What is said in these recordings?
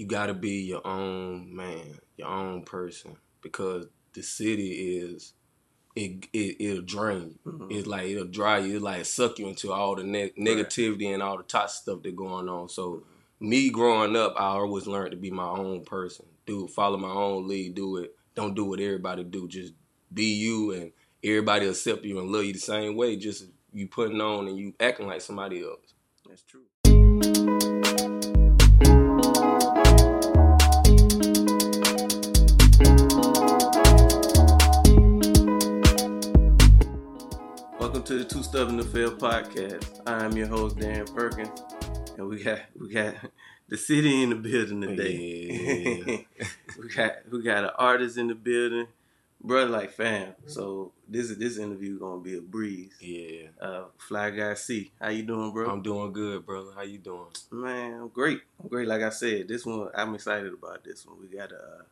you gotta be your own man, your own person, because the city is it, it it'll drain you. Mhm. It's like it'll dry you. It like suck you into all the ne- negativity and all the toxic stuff that's going on. So me growing up, I always learned to be my own person. Do follow my own lead. Do it. Don't do what everybody do. Just be you, and everybody accept you and love you the same way. Just you putting on and you acting like somebody else. That's true. To the Too Stubborn to Fail podcast. I am your host Darren Perkins, and we got we got the city in the building today. we got we got an artist in the building, brother like fam. So this is this interview gonna be a breeze. Yeah, Uh, Fly Guy Cee, how you doing, bro? I'm doing good, brother. How you doing? Man, I'm great. I'm great. Like I said, this one I'm excited about. This one we got a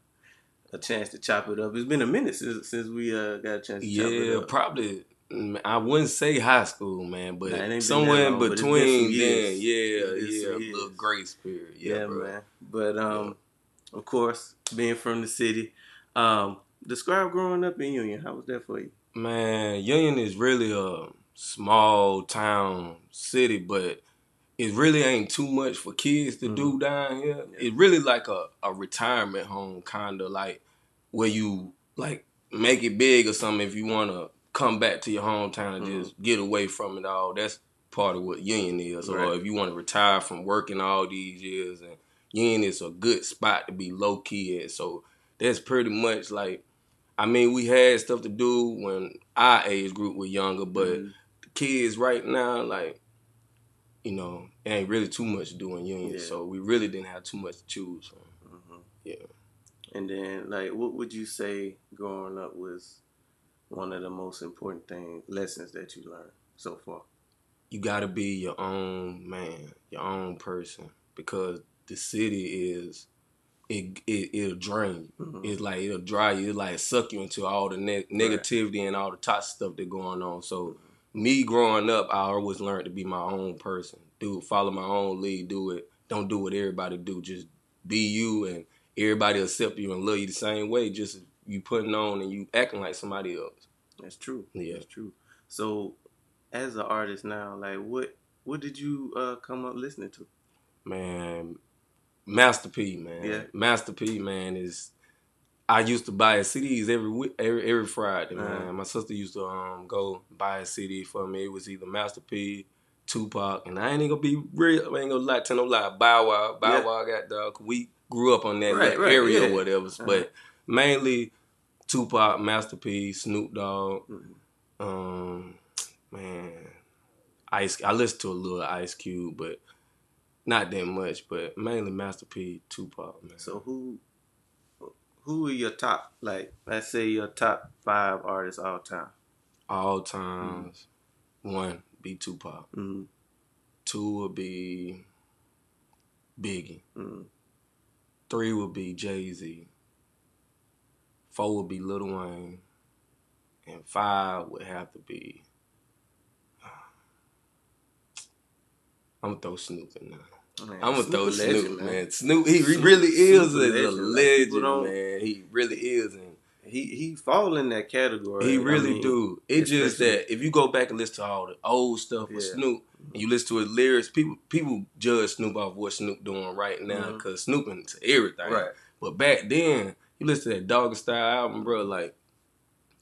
a chance to chop it up. It's been a minute since since we uh, got a chance to chop it Yeah, probably. Mm, I wouldn't say high school, man, but Nah, it ain't been somewhere in long, but between. some Then, yeah, yeah, years. little grace period. Yeah, yeah, bro. man. But um, of course, being from the city, um, describe growing up in Union. How was that for you? Man, Union is really a small town city, but it really ain't too much for kids to do down here. Mm-hmm. Yeah. It's really like a, a retirement home, kind of like where you like make it big or something if you want to come back to your hometown and Mhm. just get away from it all. That's part of what Union is. Or if you want to retire from working all these years, and Union is a good spot to be low key at. So that's pretty much like. I mean, we had stuff to do when our age group was younger, but Mhm. the kids right now, like, you know, ain't really too much to do in Union. Yeah. So we really didn't have too much to choose from. Mhm. Yeah. And then, like, what would you say growing up was one of the most important thing lessons that you learned so far? You got to be your own man, your own person, because the city is, it, it it'll drain you. Mhm. It's like it'll dry you. It like suck you into all the ne- negativity and all the toxic stuff that's going on. So me growing up, I always learned to be my own person. Do follow my own lead. Do it. Don't do what everybody do. Just be you, and everybody accept you and love you the same way. Just you putting on and you acting like somebody else. That's true. Yeah. That's true. So, as an artist now, like, what what did you uh, come up listening to? Man, Master P, man. Yeah. Master P, man is. I used to buy his CDs every week, every every Friday, Uh-huh. man. My sister used to um go buy a CD for me. It was either Master P, Tupac, and I ain't gonna be real. I ain't gonna lie, tell no lie. Bow Wow, Bow Yeah. Wow got dog. We grew up on that, Right, that right, area yeah. or whatever, Uh-huh. but mainly Tupac, Master P, Snoop Dogg. Mhm. Um, man, Ice. I listen to a little Ice Cube, but not that much. But mainly Master P, Tupac, man. So, who who are your top? Like, let's say your top five artists all time. all times, one be Tupac, Mm-hmm. two would be Biggie, Mm-hmm. three would be Jay Z, four would be Lil Wayne, and five would have to be. Um, I'm gonna throw Snoop in there. Man, I'm gonna Snoop throw a Snoop, legend, man. Snoop, he Snoop- really is Snoop a a, legend. Like, legend, man. He really is, and He he fall in that category. he I really mean, do. It's just that if you go back and listen to all the old stuff with Yeah. Snoop, and you listen to his lyrics, people people judge Snoop off what Snoop doing right now mm-hmm. because Snoop into everything. Right. But back then, you listen to that Doggy Style album, bro, like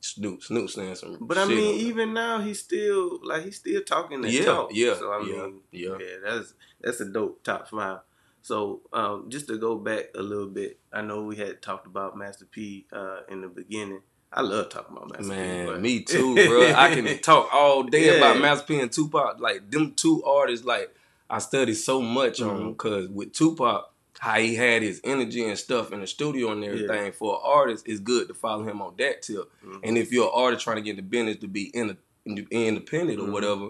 Snoop, Snoop saying some. But I mean, on even now, he's still like he's still talking that Yeah, talk. yeah, So I yeah, mean, yeah. yeah. that's that's a dope top five. So um, just to go back a little bit, I know we had talked about Master P uh, in the beginning. I love talking about Master P. Man, me too, bro. I can talk all day Yeah. about Master P and Tupac. Like them two artists, like I study so much on Mhm. them because with Tupac, how he had his energy and stuff in the studio and everything. For an artist, it's good to follow him on that tip. Mhm. And if you're an artist trying to get the business to be in independent or Mhm. whatever,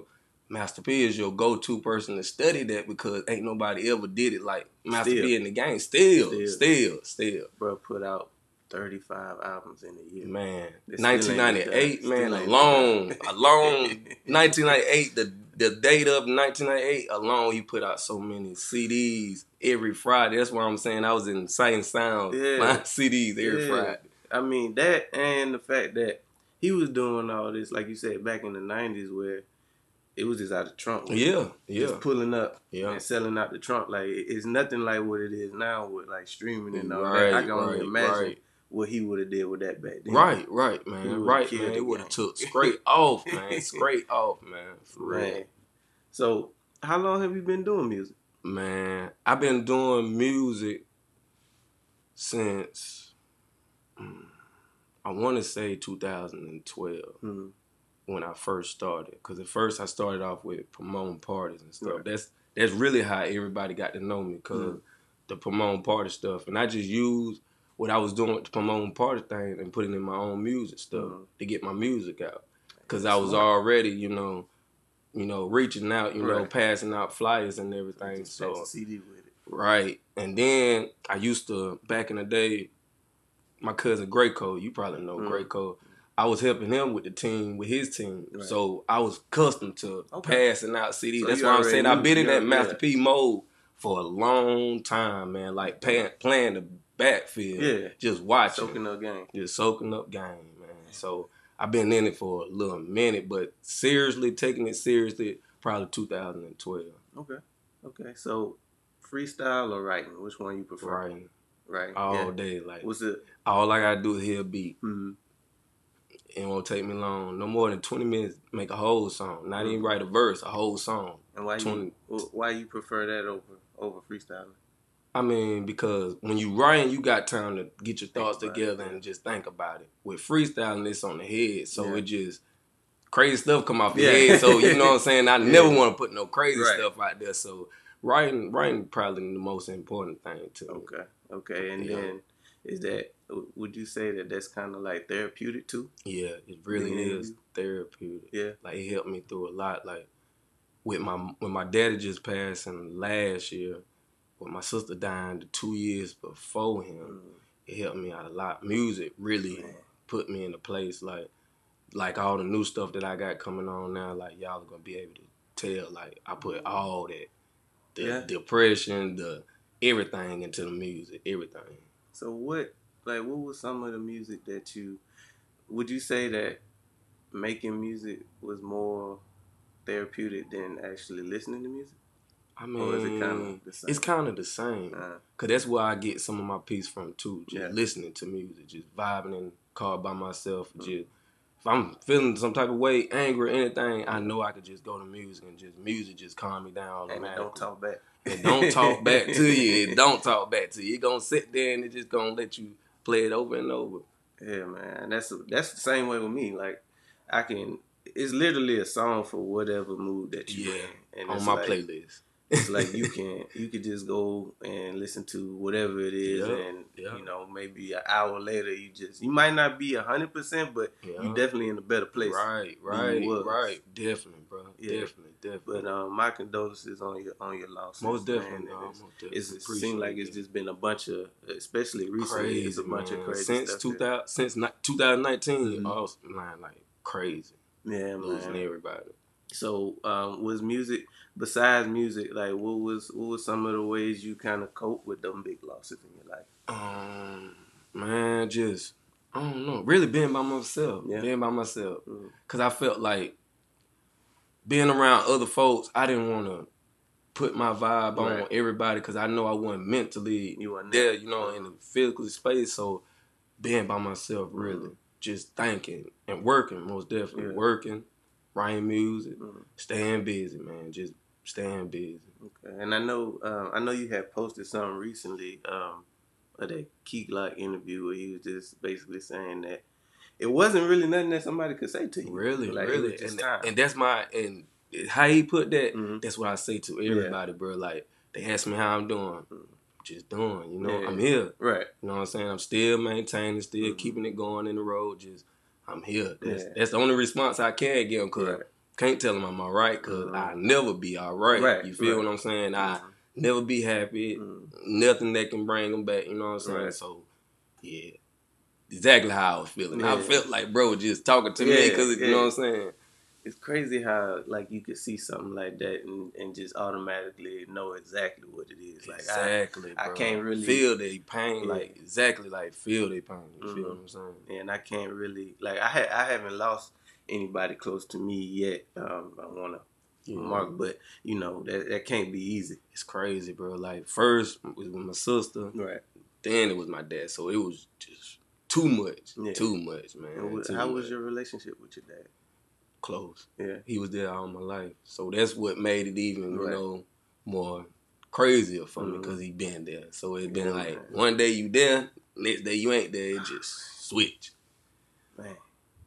Master P is your go-to person to study that because ain't nobody ever did it like Master Still. P in the game. Still, Still. still, still. bro put out 35 albums in a year. Man, They 1998, man, alone, alone, 1998, the the date of 1998 alone, he put out so many CDs every Friday. That's why I'm saying I was in Sight and Sound Yeah. buying CDs every Yeah. Friday. I mean that, and the fact that he was doing all this, like you said, back in the '90s, where it was just out of trunk. Yeah, yeah, just pulling up yeah. and selling out the trunk. Like it's nothing like what it is now with like streaming and all Right, that. I can only right, imagine right. What he would have did with that back then. Right, right, man. Right, man. the It would have took straight off, man. Straight off, man. For real. Man. So, how long have you been doing music? Man, I've been doing music since mm, I want to say 2012 Hmm. when I first started. Because at first I started off with promoting parties and stuff. Right. That's that's really how everybody got to know me because the promoting party stuff, and I just used what I was doing with the promoting party thing and putting in my own music stuff Mhm. to get my music out. Because I was already, you know, you know, reaching out, you know, passing out flyers and everything. So CD with it. Right. And then I used to back in the day, my cousin Grayco, you probably know Mm. Grayco. I was helping him with the team, with his team. Right. So I was accustomed to Okay. passing out CDs. So That's why I'm saying I've been in that Master yeah. P mode for a long time, man. Like pay, playing the backfield, Yeah. just watching, Soaking up game. just soaking up game, man. So I've been in it for a little minute, but seriously, taking it seriously, probably 2012. Okay. Okay. So, freestyle or writing? Which one you prefer? Right. Right. All yeah. day. Like What's it? all I gotta do is hear a beat. Mm-hmm. It won't take me long. No more than twenty minutes. Make a whole song. Not even write a verse. A whole song. And why 20. you why you prefer that over over freestyling? I mean, because when you writing, you got time to get your thoughts about it, together and just think about it. With freestyling, it's on the head, so Yeah. it just crazy stuff come off your Yeah. head. So you know what I'm saying. I Yeah. never want to put no crazy Right. stuff out there. So writing, writing probably the most important thing to me. Okay. Okay. And then is that would you say that that's kind of like therapeutic too? Yeah, it really Yeah. is therapeutic. Yeah. Like it helped me through a lot. Like with my when my daddy just passed in last year, with my sister dying the two years before him, Mm, it helped me out a lot. Music really man. put me in a place like like all the new stuff that I got coming on now, like y'all are gonna be able to tell. Like I put all that the Yeah. depression, the everything into the music, everything. So what like what was some of the music that you would you say that making music was more therapeutic than actually listening to music? I mean, Or is it kind of the same? it's kind of the same. Uh, Cause that's where I get some of my peace from too. Just Yeah. listening to music, just vibing in the car by myself. Mm. Just if I'm feeling some type of way, angry, anything, I know I could just go to music and just music just calm me down and don't talk back. It don't talk back to you. It don't talk back to you. It gonna sit there and it just gonna let you play it over and over. Yeah, man. That's that's the same way with me. Like I can it's literally a song for whatever mood that you Yeah, in. And on my like, playlist. It's like you can you could just go and listen to whatever it is Yeah, and yeah. you know maybe an hour later you just you might not be a hundred percent but Yeah. you definitely in a better place Right, right, right. Definitely, bro. Yeah. Definitely, definitely. but um my condolences on your on your loss most definitely, no, it's, most definitely. it seems like it's just been a bunch of especially recently it's a bunch man. of crazy since stuff 2000 since ni- 2019 Mhm. I man like crazy yeah losing everybody So, um, was music besides music like what was what was some of the ways you kind of cope with them big losses in your life? um man just I don't know really being by myself Yeah. being by myself Mm. because I felt like being around other folks I didn't want to put my vibe on everybody because I know I wasn't mentally You weren't there you know in the physical space so being by myself really just thinking and working most definitely Mm-hmm. Yeah. working writing music Mhm. staying busy man just staying busy Okay, and I know um, I know you had posted something recently um, of that Key Glock interview where he was just basically saying that it wasn't really nothing that somebody could say to you. Really, like, really, just and, and that's my and how he put that. Mhm. That's what I say to everybody, bro. Like they ask me how I'm doing, Mhm. just doing. You know, Yeah. I'm here. right. You know what I'm saying? I'm still maintaining, still Mhm. keeping it going in the road. Just I'm here. That's, Yeah. that's the only response I can give him. Cause Right. Can't tell him I'm all right. because Mhm. I never be all right. Right, You feel right. what I'm saying? I Mhm. never be happy. Mhm. Nothing that can bring him back. You know what I'm saying? Right. So yeah, exactly how I was feeling. I felt like bro just talking to me Yeah, because you know what I'm saying. It's crazy how like you could see something like that and, and just automatically know exactly what it is. Like exactly, I bro. can't really- feel their pain, Yeah. like exactly like feel their pain. You feel Mhm. what I'm saying? and I can't really like I ha- I haven't lost anybody close to me yet. Um, I want to Yeah. mark, but you know that that can't be easy. It's crazy, bro. Like first it was with my sister, Right. then it was my dad. So it was just too much, Yeah. too much, man. Too how much. was your relationship with your dad? close? Yeah. He was there all my life, so that's what made it even, you know, more crazier for me Mhm. because he been there. So it been Yeah, like man. one day you there, next day you ain't there. It just switch. Man.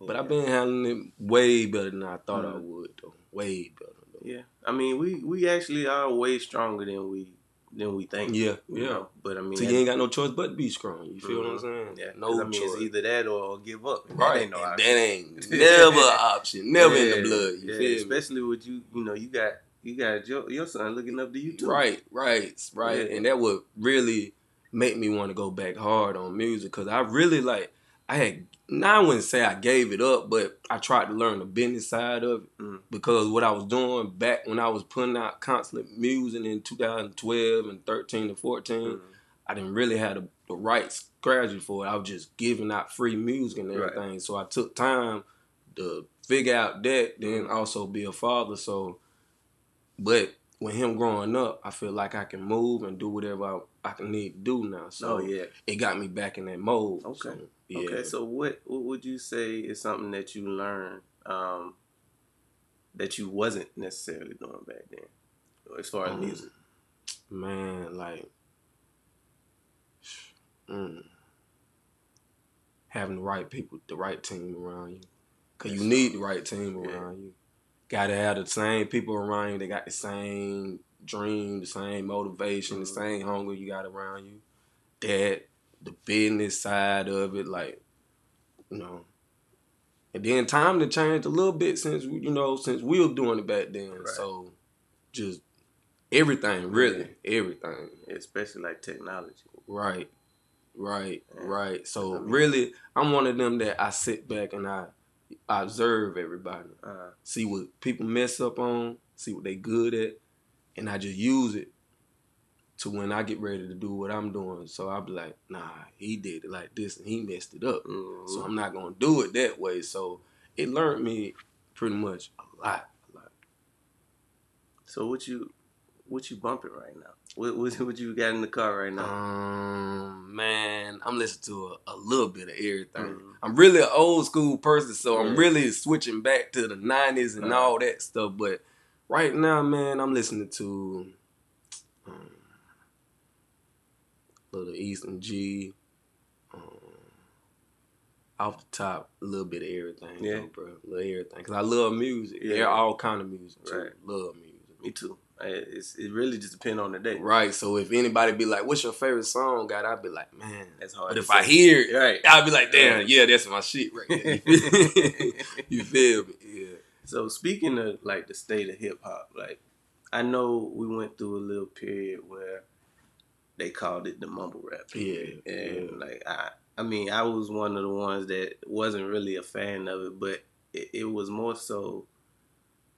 But I've been handling it way better than I thought I Mhm. would, though. Way better. Though. Yeah. I mean, we we actually are way stronger than we than we think. Yeah, yeah. know? But I mean, So you ain't got no choice but to be strong. You feel what I'm Mhm. saying? yeah. no I mean, choice. it's either that or give up. Right. That ain't no that ain't never an option. Never in the blood. You yeah, feel me? Especially with you, you know, you got you got your your son looking up to you too. Right, right, right. Yeah. And that would really make me want to go back hard on music because I really like, I had, now I wouldn't say I gave it up, but I tried to learn the business side of it Mm. because what I was doing back when I was putting out constant music in 2012 and 13 and 14, Mm. I didn't really have the, the right strategy for it. I was just giving out free music and Right. everything. So I took time to figure out that, then Mhm. also be a father. So, but with him growing up, I feel like I can move and do whatever I, I can need to do now. So Oh yeah. it got me back in that mode. Okay. So, yeah. Okay. So what what would you say is something that you learned um, that you wasn't necessarily doing back then, as far as Um, music? man, like mm, having the right people, the right team around you, cause you need the right team Yeah. around you. Got to have the same people around you. They got the same dream, the same motivation, the Mhm. same hunger you got around you. That the business side of it, like you know. And then time to change a little bit since we- you know since we were doing it back then. Right. So just everything, really, everything. Especially like technology. Right, right, Yeah. right. So I mean- really, I'm one of them that I sit back and I observe everybody, Uh, see what people mess up on, see what they good at, and I just use it to when I get ready to do what I'm doing. So I'll be like, nah, he did it like this and he messed it up. mhm. So I'm not gonna do it that way. So it learned me pretty much a lot, a lot. So what you what you bumping right now? What what, what you got in the car right now? Um, man, I'm listening to a, a little bit of everything. Mhm. I'm really an old school person, so I'm really switching back to the '90s and Uh-huh. all that stuff. But right now, man, I'm listening to um, little Eastern G. Um, off the top, a little bit of everything, Yeah. though, bro. A little everything, cause I love music. Yeah. Yeah, all kind of music. Too. Right. Love music. Me too. It's it really just depends on the day. Right. So if anybody be like, "What's your favorite song?" God, I'd be like, "Man." That's hard. But if I hear it, right, I'd be like, damn, yeah, that's my shit right there. You feel- me? Yeah. So speaking of like the state of hip hop, like I know we went through a little period where they called it the mumble rap. Yeah. And yeah. like I I mean, I was one of the ones that wasn't really a fan of it, but it, it was more so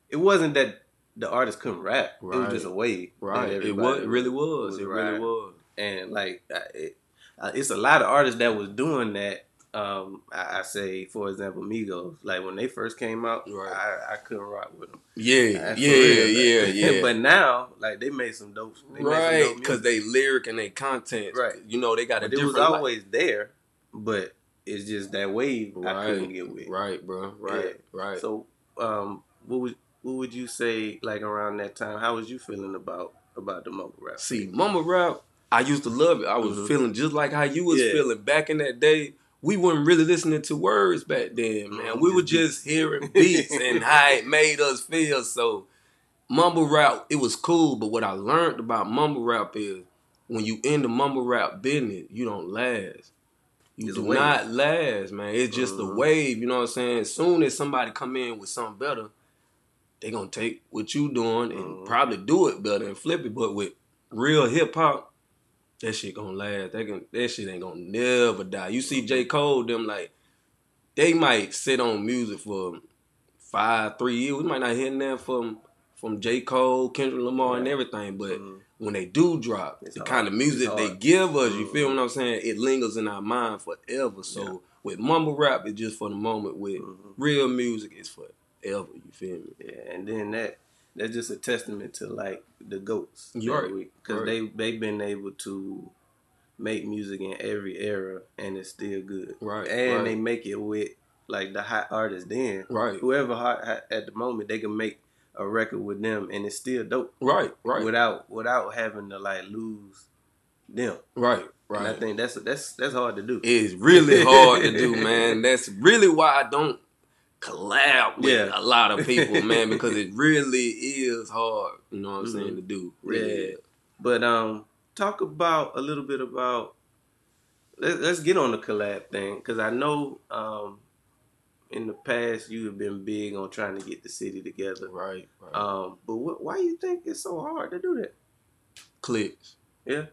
it wasn't that the artist couldn't rap. It was just a wave. Right. It was. It really was. was It really was. and like it, it's a lot of artists that was doing that. Um, I, I say, for example, Migos. Like when they first came out, Right. I, I couldn't rock with them. Yeah. Yeah. real, Yeah. like- Yeah. but now, like they made some dope. They right. Because they lyric and they content. Right. You know they got a But it different. was li- always there, but it's just that wave I couldn't Right. get with. Right, bro. Right. Right. So, um, what would what would you say like around that time? How was you feeling about about the mumble rap? See, mumble rap, I used to love it. I was Mhm. feeling just like how you was Yeah. feeling back in that day. We weren't really listening to words back then, man. Mhm. We were just hearing beats and how it made us feel. So, mumble rap, it was cool. But what I learned about mumble rap is when you in the mumble rap business, you don't last. You It's do not last, man. It's just a Mhm. wave. You know what I'm saying? As soon as somebody come in with something better, they gonna take what you doing and Mhm. probably do it better and flip it. But with real hip hop, that shit gonna last. That can, that shit ain't gonna never die. You see J Cole, them like they might sit on music for five, three years. We might not hear that from from J Cole, Kendrick Lamar, and everything, but. Mm-hmm when they do drop, it's the hard. kind of music they give us, you feel mm-hmm. what I'm saying? It lingers in our mind forever. So yeah. with mumble rap, it's just for the moment. With mm-hmm. real music, it's forever. Ever, you feel me? Yeah, and then that that's just a testament to like the goats, right? Because they they've been able to make music in every era and it's still good, right? And right. they make it with like the hot artists. Then, right? Whoever hot, hot at the moment, they can make a record with them and it's still dope. Right, right. Without without having to like lose them. Right, right. And I think that's that's that's hard to do. It's really hard to do, man. That's really why I don't collab with yeah. a lot of people, man, because it really is hard, you know what I'm mm-hmm. saying, to do. Really yeah. But um talk about a little bit about let, us get on the collab thing because I know um in the past you have been big on trying to get the city together. Right. right. Um, but what, why you think it's so hard to do that? Clicks. Yeah.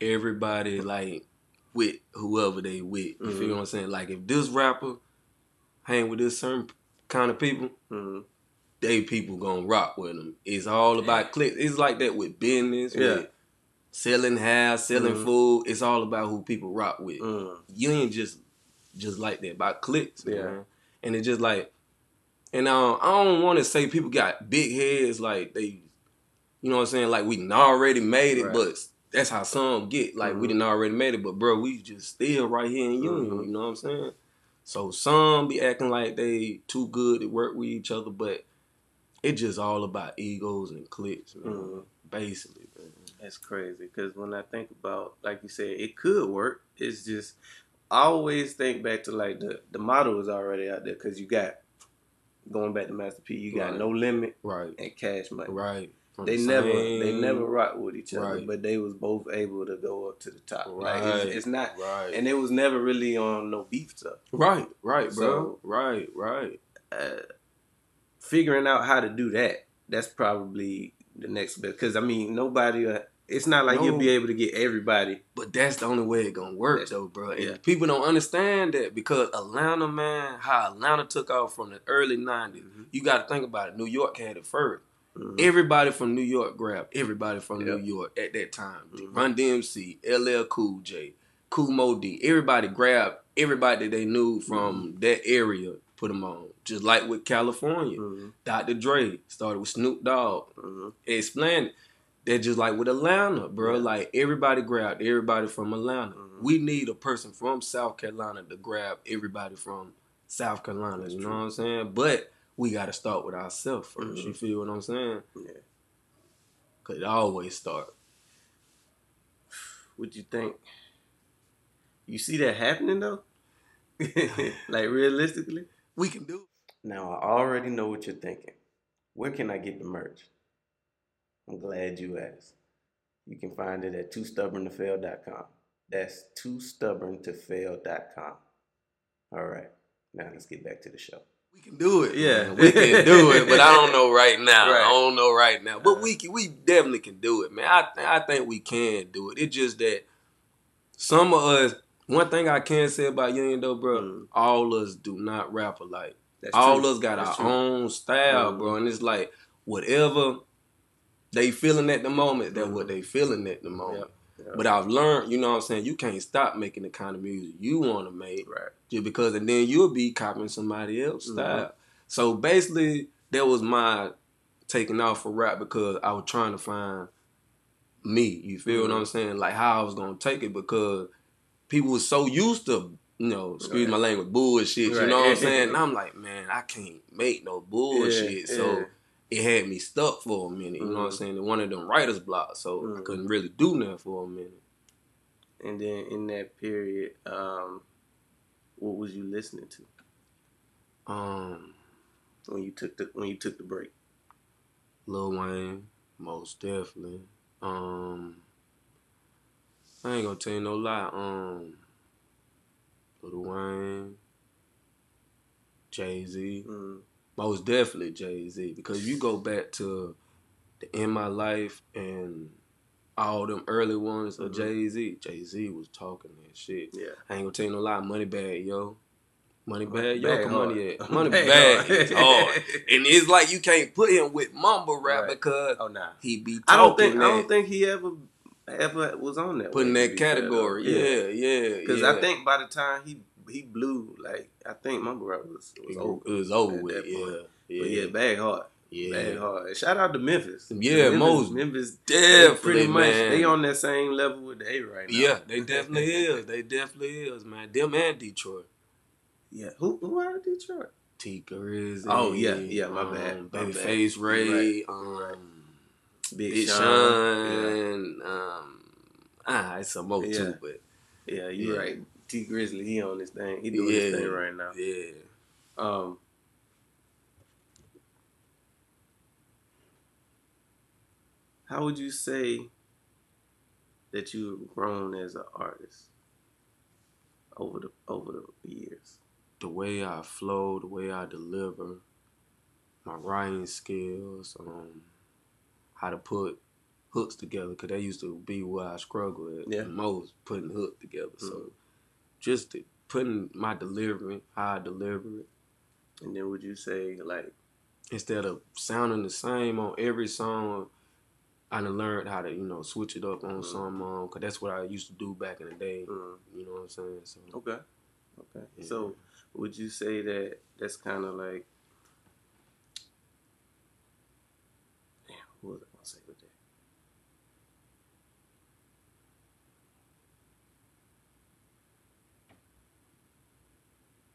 Everybody like with whoever they with. You mm-hmm. feel what I'm saying? Like if this rapper hang with this certain kind of people, mm-hmm. they people gonna rock with them. It's all about clicks. It's like that with business. Yeah. With selling house, selling mm-hmm. food. It's all about who people rock with. Mm. You ain't just just like that about clicks. Yeah. Man and it's just like, and uh, I don't want to say people got big heads like they, you know what I'm saying? Like we already made it, right. but that's how some get. Like mm-hmm. we didn't already made it, but bro, we just still right here in Union. Mm-hmm. You know what I'm saying? So some be acting like they too good to work with each other, but it just all about egos and clicks, man. Mm-hmm. Basically, man. That's crazy because when I think about, like you said, it could work. It's just I always think back to like the the model is already out there because you got going back to Master P, you got right. no limit, right, and cash money, right. They the never they never rock with each other, right. but they was both able to go up to the top. Right, like it's, it's, not, right. and it was never really on no beef stuff. Right, right, bro. So, right, right. Uh, figuring out how to do that, that's probably the next best. Because I mean, nobody uh, it's not like no, you'll be able to get everybody. But that's the only way it gonna work though, bro. Yeah. people don't understand that because Atlanta, man, how Atlanta took off from the early 90s. Mm-hmm. You gotta think about it. New York had it 1st mm-hmm. Everybody from New York grabbed everybody from yep. New York at that time. Mm-hmm. Run DMC, LL Cool J, Kool Moe Dee. Everybody grabbed everybody that they knew from mm-hmm. that area, put them on. Just like with California. Mm-hmm. Dr. Dre started with Snoop Dogg. Mm-hmm. Explained it they're just like with Atlanta, bro. Like everybody grabbed everybody from Atlanta. Mm-hmm. We need a person from South Carolina to grab everybody from South Carolina. That's you know what I'm saying? But we got to start with ourselves 1st mm-hmm. You feel what I'm saying? Yeah. Cause it always start. What you think? You see that happening though? like realistically, we can do. It. Now I already know what you're thinking. Where can I get the merch? I'm glad you asked. You can find it at toostubborntofail.com. That's toostubborntofail.com. All right. Now let's get back to the show. We can do it. Yeah, we can do it, but I don't know right now. Right. I don't know right now, but we can, we definitely can do it, man. I th- I think we can do it. It's just that some of us. One thing I can say about Union though, bro, mm. all us do not rap alike. That's all true. us got That's our true. own style, mm. bro, and it's like whatever they feeling at the moment. That's what they feeling at the moment. Yeah, yeah. But I've learned, you know what I'm saying, you can't stop making the kind of music you want to make. Right. Just because, and then you'll be copying somebody else's mm-hmm. style. So basically, that was my taking off for rap because I was trying to find me. You feel mm-hmm. what I'm saying? Like how I was gonna take it because people were so used to, you know, excuse right. my language, bullshit. Right. You know what I'm saying? And I'm like, man, I can't make no bullshit. Yeah, so it had me stuck for a minute. You mm-hmm. know what I'm mm-hmm. saying? One of them writer's blocks, so mm-hmm. I couldn't really do nothing for a minute. And then in that period, um, what was you listening to? Um, when you took the when you took the break. Lil Wayne, most definitely. Um, I ain't gonna tell you no lie. Um, Lil Wayne, Jay Z. Mm-hmm most definitely Jay Z because you go back to the In My Life and all them early ones of Mhm. Jay Z. Jay Z was talking that shit. Yeah. I ain't gonna tell you no lie. Money bag, yo. Money bag, yo. bag money at. Money Bag bag hard. is. And it's like you can't put him with mumble rap Right. because Oh nah. he be talking I don't think that, I don't think he ever ever was on that. putting that category. though. Yeah, yeah. Because yeah. I think by the time he he blew, like I think my brother was was over. it was over with. Yeah, point. yeah, But yeah, bag hard, yeah. bag hard. Shout out to Memphis. Yeah, Memphis, most Memphis. Definitely, pretty much man. they on that same level with the A right now. Yeah, they definitely is. They definitely is, man. Them and Detroit. yeah. Who who out of Detroit? Tee Grizzley. Oh, yeah, yeah, my bad, Um, my bad. Babyface Ray. Right, Um. Big, Big Sean. Sean. Um, ah, it's some more Yeah. too, but Yeah, yeah you Yeah. right. Tee Grizzley, he on this thing. He doing Yeah. this thing right now. yeah. Um, how would you say that you've grown as an artist over the over the years? The way I flow, the way I deliver, my writing skills, um, how to put hooks together, because that used to be where I struggled at Yeah. the most, putting hook together. So Mhm. Just putting my delivery, how I deliver it, And then would you say like instead of sounding the same on every song, I done learned how to, you know, switch it up on Mhm. some, um, cause that's what I used to do back in the day. mm, You know what I'm saying? So okay, okay? Yeah. So would you say that that's kind of like damn? What was I gonna say with that?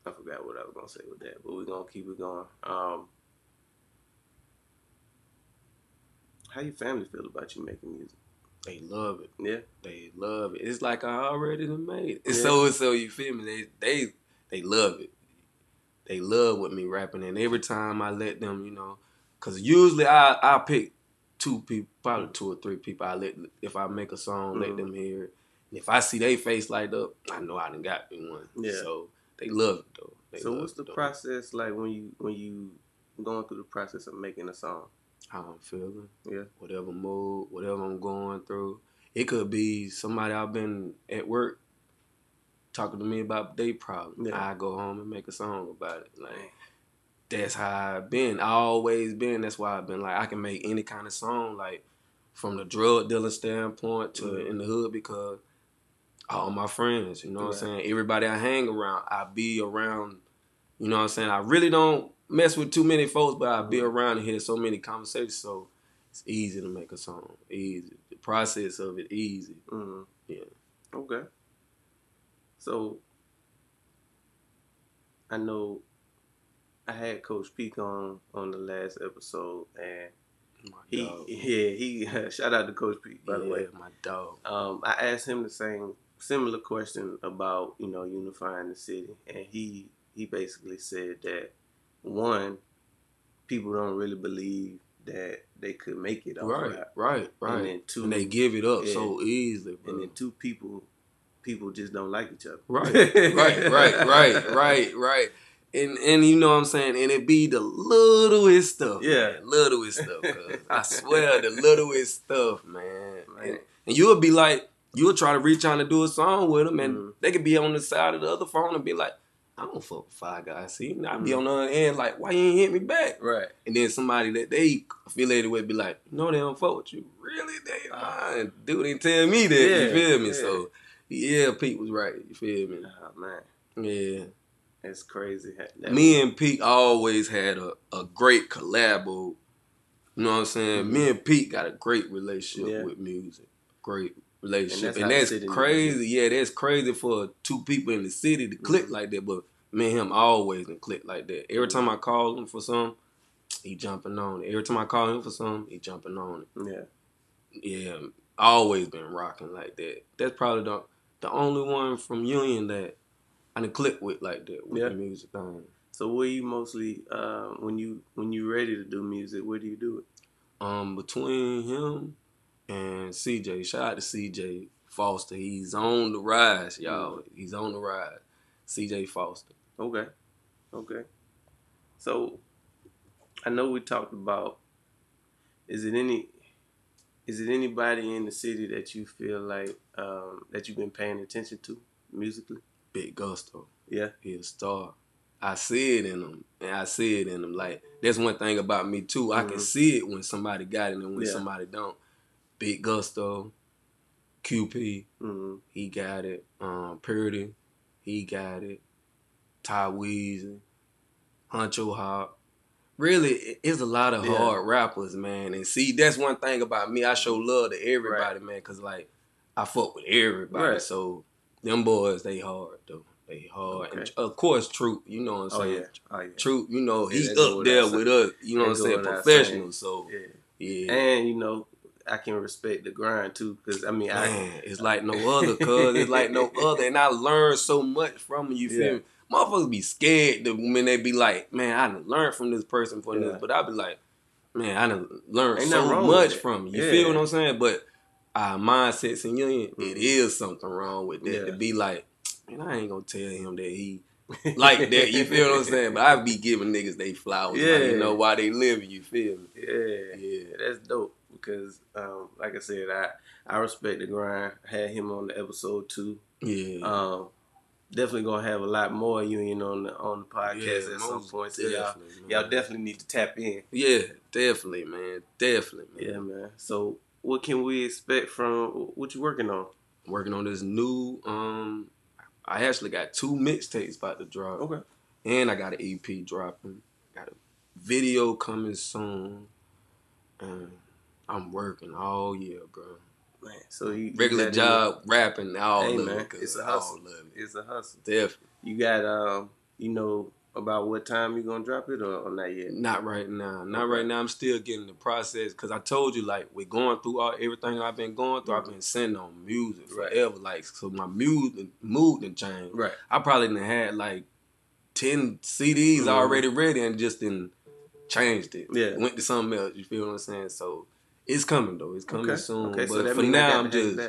I forgot what I was gonna say with that, but we're gonna keep it going. Um, how your family feel about you making music? they love it. Yeah, They love it. It's like I already made it. Yeah. So and so you feel me? They they they love it. They love with me rapping, and every time I let them, you know, cause usually I I pick two people, probably two or three people. I let if I make a song, let Mhm. them hear it. And if I see they face light up, I know I done got me one. Yeah. So they love it though. They so what's the though. process like when you when you going through the process of making a song? How I'm feeling. Yeah. Whatever mood, whatever I'm going through. It could be somebody I've been at work talking to me about their problem. Yeah. I go home and make a song about it. Like that's how I've been. I always been. That's why I've been like I can make any kind of song, like from the drug dealer standpoint to Mhm. in the hood because all my friends, you know what I'm saying? Everybody I hang around, I be around, you know what I'm saying? I really don't mess with too many folks, but I be around and hear so many conversations, so it's easy to make a song. Easy. The process of it easy. Mm-hmm. Yeah. Okay. So I know I had Coach Peak on on the last episode, and My he dog. yeah he shout out to Coach Peak by the way. my dog. Um, I asked him the same similar question about you know unifying the city, and he he basically said that one people don't really believe that they could make it off Right, right, right. and then two and they give it up Yeah. so easily, bro. and then two people people just don't like each other. Right, right, right, right, right, right. And and you know what I'm saying, and it be the littlest stuff, Yeah. man. littlest stuff. I swear, the littlest stuff, man. Man. And, and you'll be like, you'll try to reach out and do a song with them, and Mhm. they could be on the side of the other phone and be like, I don't fuck with Five Guys. See, and I be Mhm. on the other end like, why you ain't hit me back? Right. And then somebody that they affiliated with be like, no, they don't fuck with you. Really? They Ah. lying. Dude didn't tell me that. Yeah, you feel me? yeah. So, yeah, Pete was right. You feel me? Oh, man, Yeah. it's crazy. That Me and Pete always had a, a great collabo. You know what I'm saying? Mhm. Me and Pete got a great relationship Yeah. with music. Great relationship. And And that's that's, the city crazy. Yeah, that's crazy for two people in the city to click Mhm. like that. But me and him always can click like that. Every Mhm. time I call him for something, he jumping on it. Every time I call him for something, he jumping on it. yeah. Yeah, always been rocking like that. That's probably the the only one from Union that I done click with like that with Yeah. the music thing. So where you mostly um, when you when you ready to do music, where do you do it? Um, between him and CJ, shout out to CJ Foster. He's on the rise, y'all. He's on the rise. CJ Foster. Okay. Okay. So I know we talked about is it any is it anybody in the city that you feel like um, that you've been paying attention to musically? Big Gusto. Yeah, he a star. I see it in him, and I see it in him. Like that's one thing about me too. Mm-hmm. I can mm-hmm. see it when somebody got it and when yeah. somebody don't. Big Gusto, QP, mm-hmm. he got it. Um, Purity, he got it. Ty Weezy, Huncho Hop. Really, it's a lot of yeah. hard rappers, man. And see, that's one thing about me. I show love to everybody, right. man, because like I fuck with everybody. Right. So them boys, they hard though. They hard. Okay. And of course, Troop, you know what I'm saying? Oh, yeah. Oh, yeah. Troop, you know, yeah, he's up there with us. You know what I'm saying? Professional. So, yeah. yeah. And, you know, I can respect the grind too, because I mean, Man, I, it's like no other, cuz it's like no other, and I learned so much from you. Feel yeah. me? Motherfuckers be scared when they be like, "Man, I done learned from this person for yeah. this," but I be like, "Man, I done learned Ain't so much from you." You yeah. feel what I'm saying? But our mindsets and union, mm-hmm. it is something wrong with that to be like, man, I ain't gonna tell him that he like that. You feel what I'm saying? But I be giving niggas they flowers. Yeah, like, you know why they living. You feel me? Yeah, yeah, that's dope. Because, um, like I said, I I respect the grind. I had him on the episode too. Yeah. Um, definitely gonna have a lot more union on the on the podcast yeah, at some point. So y'all, y'all definitely need to tap in. Yeah, definitely, man. Definitely, man. Yeah, man. So what can we expect from what you working on? Working on this new um I actually got two mixtapes about to drop. Okay. And I got an EP dropping. Got a video coming soon. And I'm working all year, bro. Man, so you, regular job, rapping all hey, man, It's a hustle. It. It's a hustle. Definitely. You got um, you know, about what time you gonna drop it or, or not yet? Not right now. Not okay. right now. I'm still getting the process because I told you like we're going through all everything I've been going through. Mm-hmm. I've been sitting on music right. forever. Like so, my mood mood and change. Right. I probably done had like ten CDs mm-hmm. already ready and just then changed it. Yeah. Went to something else. You feel what I'm saying? So it's coming though. It's coming okay. soon. Okay, but so for now, I'm just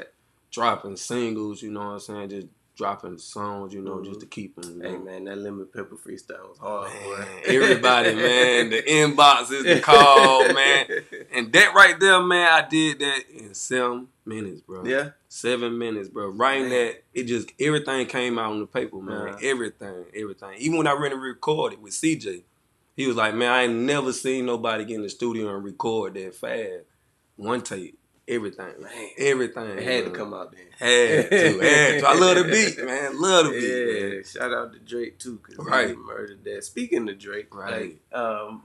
dropping singles. You know what I'm saying? Just dropping songs, you know, mm-hmm. just to keep them. Hey man, that lemon pepper freestyle was hard. Man, everybody, man, the inbox is the call, man, and that right there, man, I did that in seven minutes, bro. Yeah, seven minutes, bro. Writing man. that, it just everything came out on the paper, man. Uh-huh. Everything, everything. Even when I went and recorded with CJ, he was like, "Man, I ain't never seen nobody get in the studio and record that fast." One tape, everything, man. Everything. It had man. to come out then. Had to, had to. I love the beat, man. Love the beat. Yeah, man. shout out to Drake too, cause right. he murdered that. Speaking of Drake, right? Like, um,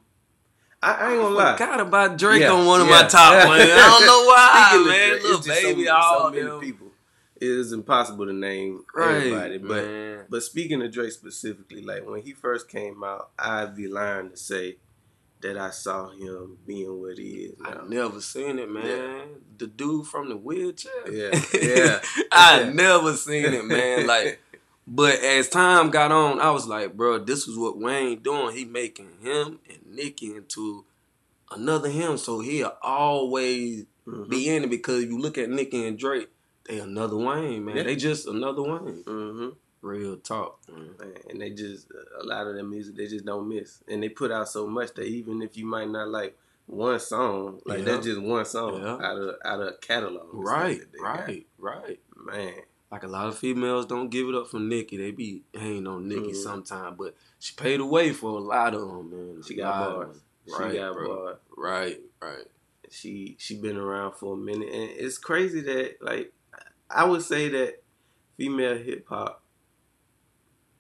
I, I, ain't gonna I lie. Forgot about Drake yeah, on one of yeah. my top ones. I don't know why, man. Drake, Lil Baby, so, all so many people. It is impossible to name right, everybody, but man. but speaking of Drake specifically, like when he first came out, I'd be lying to say that I saw him being what he is. Now. I never seen it, man. Yeah. The dude from the wheelchair. Yeah, yeah. I yeah. never seen it, man. Like, but as time got on, I was like, bro, this is what Wayne doing. He making him and Nicki into another him, so he'll always mm-hmm. be in it because you look at Nicki and Drake, they another Wayne, man. Yeah. They just another Wayne. Mm-hmm. Real talk, man. And they just a lot of their music they just don't miss, and they put out so much that even if you might not like one song, like yeah. that's just one song yeah. out of out of catalog. Right, right, got. right. Man, like a lot of females don't give it up for Nicki. They be hanging on Nicki mm-hmm. sometime, but she paid the way for a lot of them, man. She got bars. Right, she got bro. bars. Right, right. She she been around for a minute, and it's crazy that like I would say that female hip hop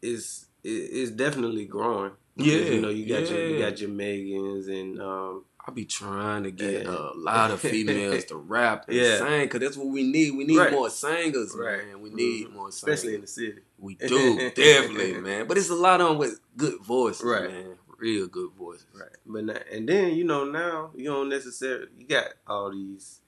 is is definitely growing. Yeah, you know, you got yeah. your you got your Megans and um, I be trying to get a lot of females to rap and yeah. sing because that's what we need. We need right. more singers, right. man. We need mm-hmm. more singers, especially in the city. We do definitely, man. But it's a lot of them with good voices, right. man. Real good voices, right? But now, and then you know now you don't necessarily you got all these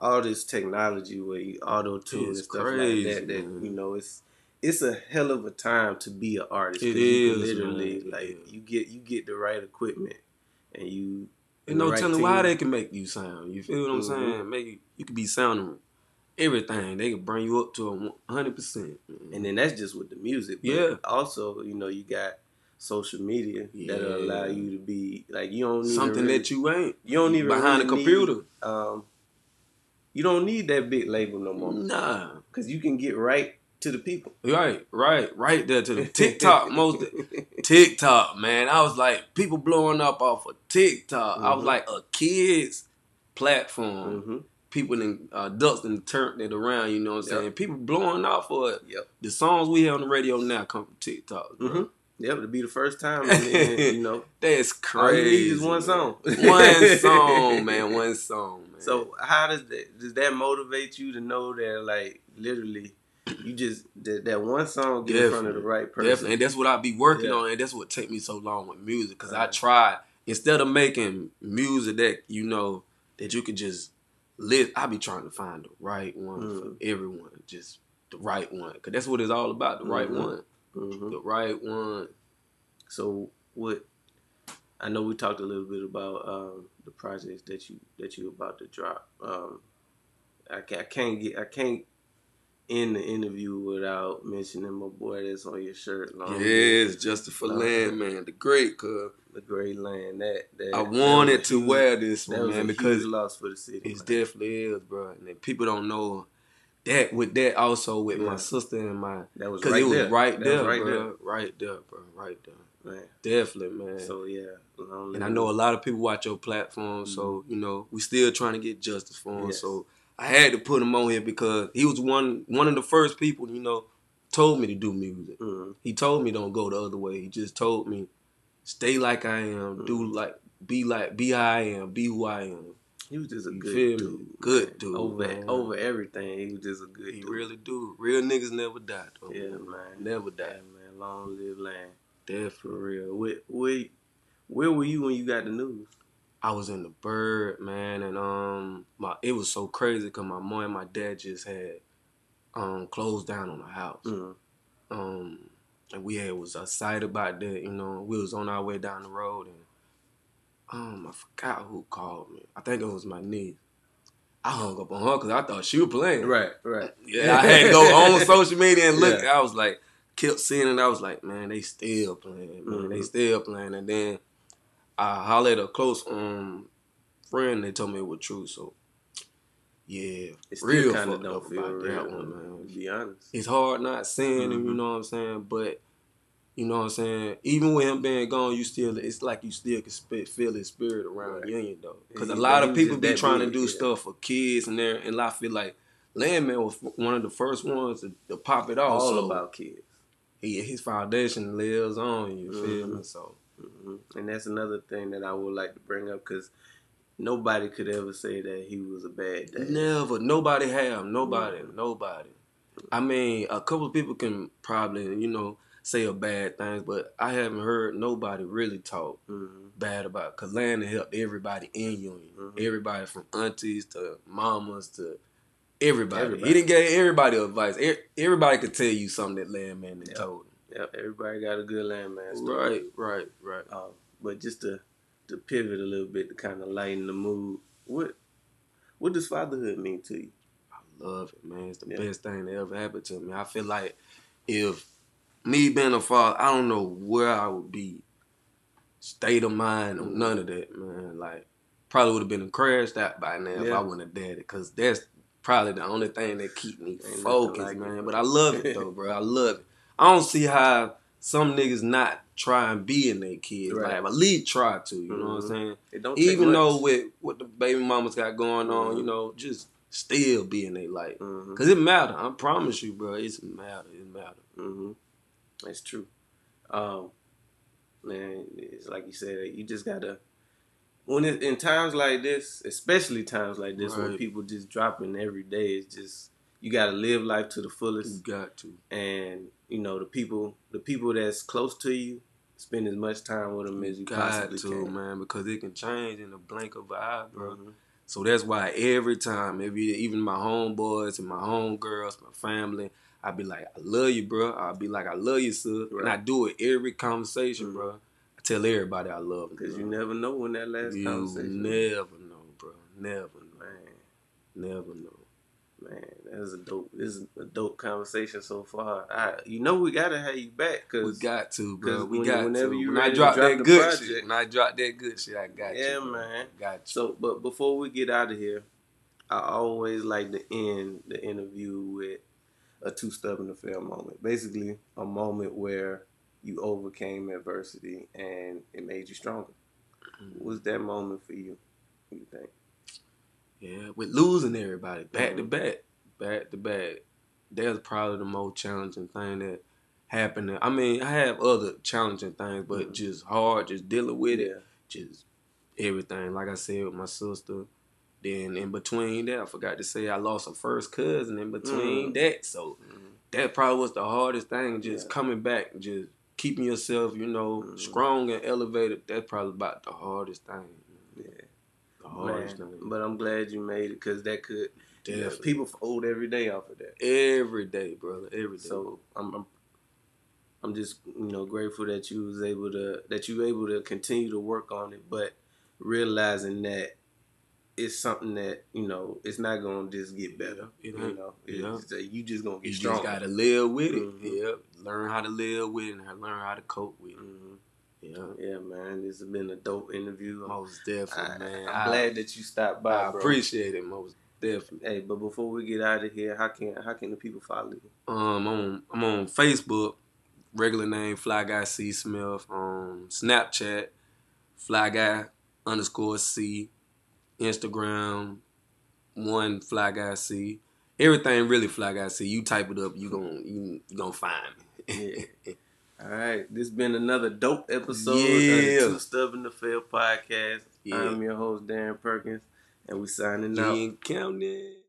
all this technology with auto tune and stuff crazy, like that. That man. you know it's it's a hell of a time to be an artist. It is literally man. like you get you get the right equipment and you. You know, right telling why they can make you sound. You feel what I'm mm-hmm. saying? Make you, you can be sounding everything. They can bring you up to a hundred percent. And then that's just with the music. yeah. Also, you know, you got social media yeah. that'll allow you to be like you don't something really, that you ain't. You don't even behind really a computer. Need, um, you don't need that big label no more. Nah, because you can get right to the people. Right, right, right there to the TikTok. most TikTok, man. I was like, people blowing up off of TikTok. Mm-hmm. I was mm-hmm. like, a kids platform. Mm-hmm. People in uh, ducks and turned it around. You know what I'm saying? Yep. People blowing off for it. Yep. The songs we hear on the radio now come from TikTok. Mm-hmm. Yep, to be the first time, then, you know. That's crazy. All you one song. one song, man. One song, man. So how does that does that motivate you to know that like literally you just that, that one song get definitely, in front of the right person. Definitely, and that's what I be working yeah. on, and that's what take me so long with music because right. I try instead of making music that you know that you could just live. I be trying to find the right one mm-hmm. for everyone, just the right one, because that's what it's all about. The mm-hmm. right one, mm-hmm. the right one. So what? I know we talked a little bit about um, the projects that you that you about to drop. Um, I, I can't get I can't in the interview without mentioning my boy that's on your shirt. Long yes, Justice for Land, man, the great cuz. The great land that, that I wanted that to huge, wear this one, man, because loss for the city. It definitely is, bro. And people don't know that with that also with yeah. my sister and my that was right it was there. right that there, right bro. There. Right there, bro. Right there. Man. Definitely, man. So yeah, and I know a lot of people watch your platform, mm-hmm. so you know we still trying to get justice for him. Yes. So I had to put him on here because he was one one of the first people, you know, told me to do music. Mm-hmm. He told me don't go the other way. He just told me stay like I am, mm-hmm. do like be like be how I am, be who I am. He was just a you good dude. Good dude. Over man. over everything. He was just a good he dude. really do. Real niggas never die though. Yeah, man. Never die. Yeah, man. Long live land. Definitely. For real. Where, where, where were you when you got the news? I was in the bird, man, and um, my it was so crazy because my mom and my dad just had um closed down on the house. Mm-hmm. Um, and we had was excited about that. You know, we was on our way down the road, and um, I forgot who called me. I think it was my niece. I hung up on her because I thought she was playing. Right, right. Yeah, I had to go on social media and look. Yeah. I was like, kept seeing it. I was like, man, they still playing. Man, mm-hmm. they still playing. And then I hollered a close um friend. They told me it was true. So yeah, it's real kind of don't feel about real, that one, man. Be honest, it's hard not seeing mm-hmm. him. You know what I'm saying? But you know what I'm saying. Even with him being gone, you still it's like you still can sp- feel his spirit around right. Union though. Because a lot of people be trying to do yeah. stuff for kids and there, and I feel like Landman was one of the first ones to, to pop it off. All so about kids. He his foundation lives on. You mm-hmm. feel me? So Mm-hmm. And that's another thing that I would like to bring up because nobody could ever say that he was a bad dad. Never. Nobody have. Nobody. Mm-hmm. Nobody. I mean, a couple of people can probably, you know, say a bad things, but I haven't heard nobody really talk mm-hmm. bad about. Cause Landon helped everybody in Union, mm-hmm. everybody from aunties to mamas to everybody. everybody. He didn't give everybody advice. Everybody could tell you something that Landman yep. told him. Everybody got a good landman story. Right, right, right. Uh, but just to to pivot a little bit to kind of lighten the mood, what what does fatherhood mean to you? I love it, man. It's the yeah. best thing that ever happened to me. I feel like if me being a father, I don't know where I would be, state of mind or none of that, man. Like probably would have been a crashed out by now yeah. if I wouldn't have did it, cause that's probably the only thing that keep me focused, like man. It. But I love it though, bro. I love it. I don't see how some niggas not try and be in their kids. Right. Like at least try to, you mm-hmm. know what I'm mm-hmm. saying? It don't Even though with what the baby mamas got going on, mm-hmm. you know, just still be in their life. Mm-hmm. Cause it matter. I promise you, bro. It's matter. It matter. Mm-hmm. That's true. Um, man, it's like you said, you just gotta when it, in times like this, especially times like this, right. when people just dropping every day, it's just you got to live life to the fullest. You got to, and you know the people, the people that's close to you, spend as much time with them as you, you possibly to, can, man, because it can change in the blink of an eye, bro. Mm-hmm. So that's why every time, maybe even my homeboys and my homegirls, my family, I'd be like, I love you, bro. I'll be like, I love you, sir. Right. And I do it every conversation, mm-hmm. bro. I tell everybody I love them. Because you never know when that last you conversation. never know, bro. Never know. Man. Never know. Man, that is a dope. This is a dope conversation so far. I, you know, we gotta have you back because we got to, bro. We when, got whenever to. You when I drop, drop that good project, shit, when I drop that good shit, I got yeah, you. Yeah, man. Got you. So, but before we get out of here, I always like to end the interview with a too stubborn to fail moment. Basically, a moment where you overcame adversity and it made you stronger. Mm-hmm. What was that moment for you? What do you think? Yeah, with losing everybody back mm-hmm. to back, back to back. That's probably the most challenging thing that happened. I mean, I have other challenging things, but mm-hmm. just hard, just dealing with it, just everything. Like I said with my sister. Then in between that, I forgot to say I lost a first cousin in between mm-hmm. that. So mm-hmm. that probably was the hardest thing, just yeah. coming back, just keeping yourself, you know, mm-hmm. strong and elevated. That's probably about the hardest thing. Yeah, Man. But I'm glad you made it because that could. Yeah, people fold every day off of that. Every day, brother. Every day. So I'm, I'm I'm just you know grateful that you was able to that you were able to continue to work on it, but realizing that it's something that you know it's not gonna just get better. You know, yeah. you just gonna get you. You just gotta live with it. Mm-hmm. Yep, learn how to live with it and learn how to cope with it. Mm-hmm. Yeah, yeah, man. This has been a dope interview. Most definitely, I, man. I'm I, glad that you stopped by. I bro. appreciate it, most definitely. Hey, but before we get out of here, how can how can the people follow you? Um, I'm on I'm on Facebook, regular name Fly Guy Cee Smith. Um, Snapchat, Fly Guy underscore C Instagram, one Fly Guy Cee. Everything really Fly Guy Cee. You type it up, you gon' you, you gonna find me. yeah. All right, this has been another dope episode yeah. of the Too Stubborn to Fail podcast. Yeah. I'm your host Darren Perkins, and we signing out. Counting.